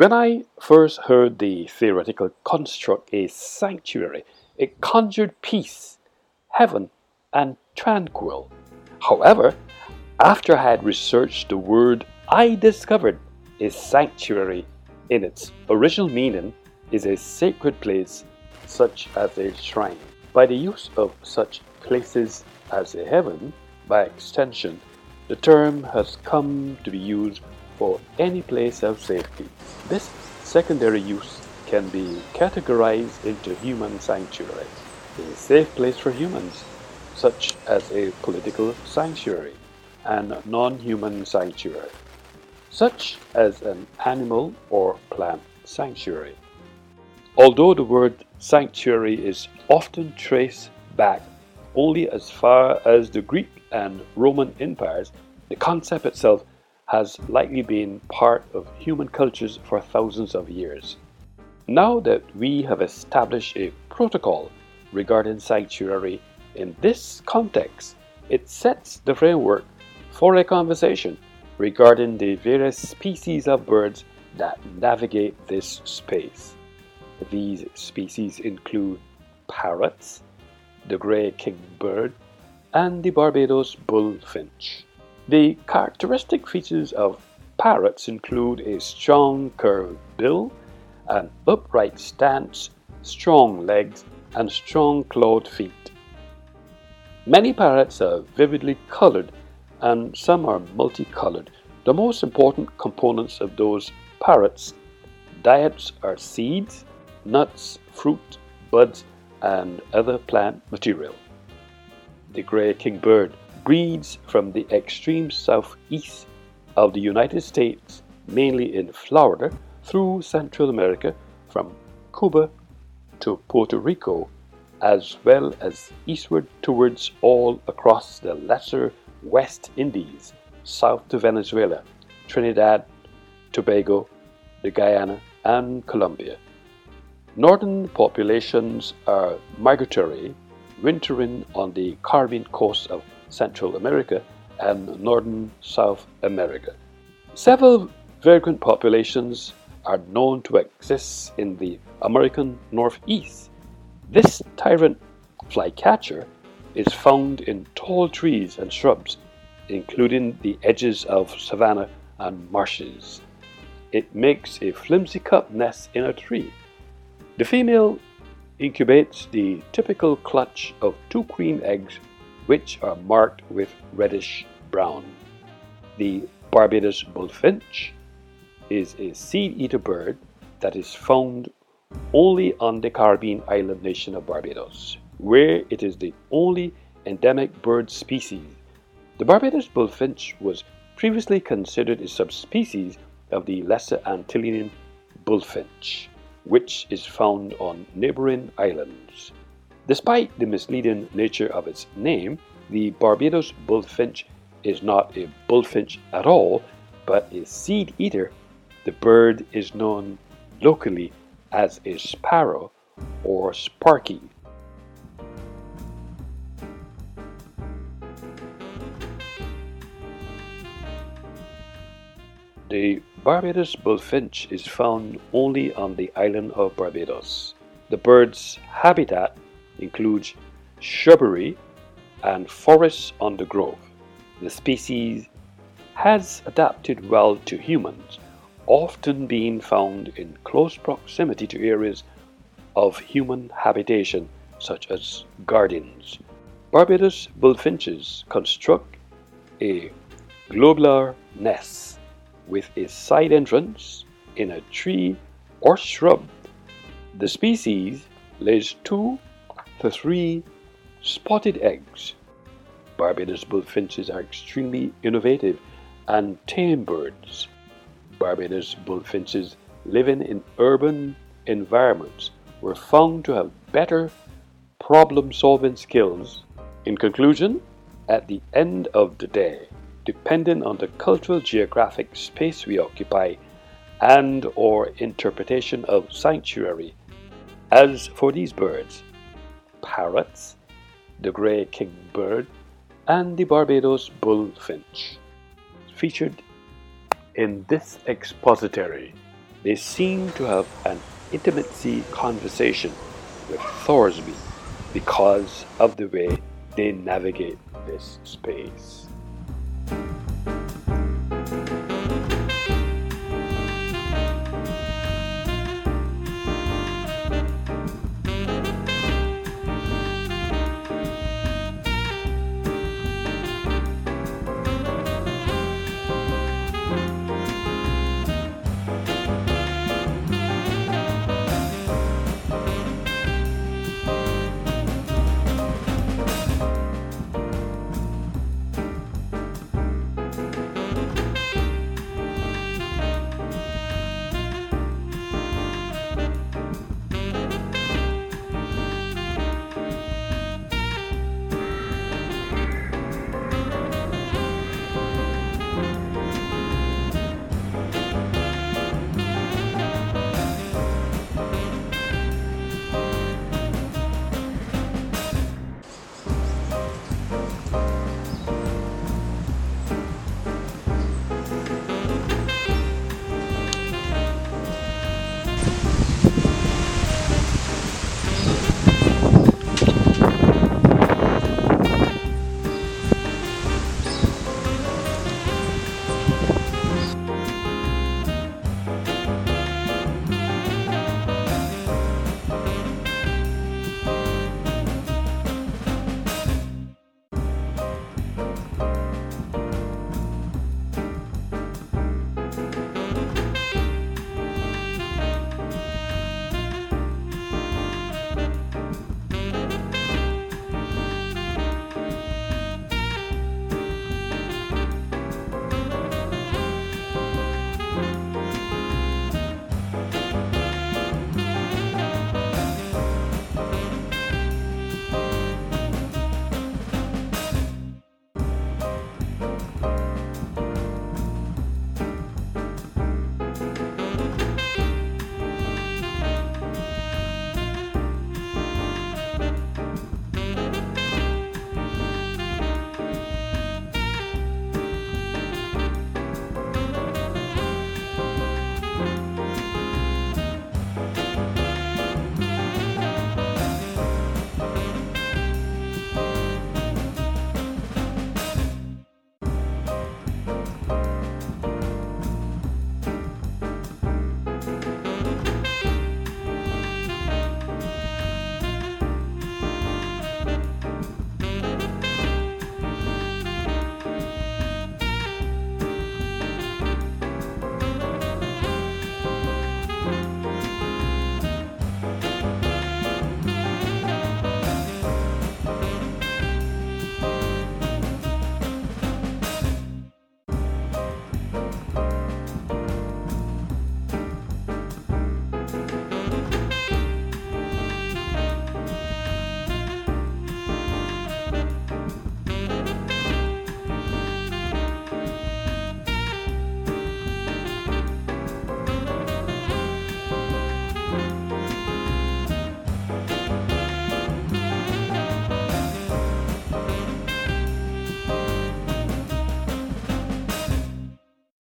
When I first heard the theoretical construct a sanctuary, it conjured peace, heaven, and tranquil. However, after I had researched the word, I discovered a sanctuary in its original meaning is a sacred place such as a shrine. By the use of such places as a heaven, by extension, the term has come to be used for any place of safety. This secondary use can be categorized into human sanctuary, a safe place for humans, such as a political sanctuary, and non-human sanctuary, such as an animal or plant sanctuary. Although the word sanctuary is often traced back only as far as the Greek and Roman empires, the concept itself has likely been part of human cultures for thousands of years. Now that we have established a protocol regarding sanctuary in this context, it sets the framework for a conversation regarding the various species of birds that navigate this space. These species include parrots, the grey kingbird, and the Barbados bullfinch. The characteristic features of parrots include a strong curved bill, an upright stance, strong legs, and strong clawed feet. Many parrots are vividly colored and some are multicolored. The most important components of those parrots' diets are seeds, nuts, fruit, buds, and other plant material. The gray kingbird breeds from the extreme southeast of the United States, mainly in Florida, through Central America, from Cuba to Puerto Rico, as well as eastward towards all across the lesser West Indies, south to Venezuela, Trinidad, Tobago, the Guianas, and Colombia. Northern populations are migratory, wintering on the Caribbean coast of Central America and northern South America. Several vagrant populations are known to exist in the American Northeast. This tyrant flycatcher is found in tall trees and shrubs, including the edges of savanna and marshes. It makes a flimsy cup nest in a tree the female incubates the typical clutch of two queen eggs which are marked with reddish brown. The Barbados bullfinch is a seed-eater bird that is found only on the Caribbean island nation of Barbados, where it is the only endemic bird species. The Barbados bullfinch was previously considered a subspecies of the Lesser Antillean bullfinch which is found on neighboring islands. Despite the misleading nature of its name, the Barbados bullfinch is not a bullfinch at all, but a seed eater. The bird is known locally as a sparrow or sparky. The Barbados bullfinch is found only on the island of Barbados. The bird's habitat includes shrubbery and forests on the undergrowth. The species has adapted well to humans, often being found in close proximity to areas of human habitation such as gardens. Barbados bullfinches construct a globular nest with a side entrance in a tree or shrub. The species lays two to three spotted eggs. Barbados bullfinches are extremely innovative and tame birds. Barbados bullfinches living in urban environments were found to have better problem solving skills. In conclusion, at the end of the day, depending on the cultural geographic space we occupy and or interpretation of sanctuary. As for these birds, parrots, the grey kingbird, and the Barbados bullfinch, featured in this expository they seem to have an intimacy conversation with Thorsby because of the way they navigate this space.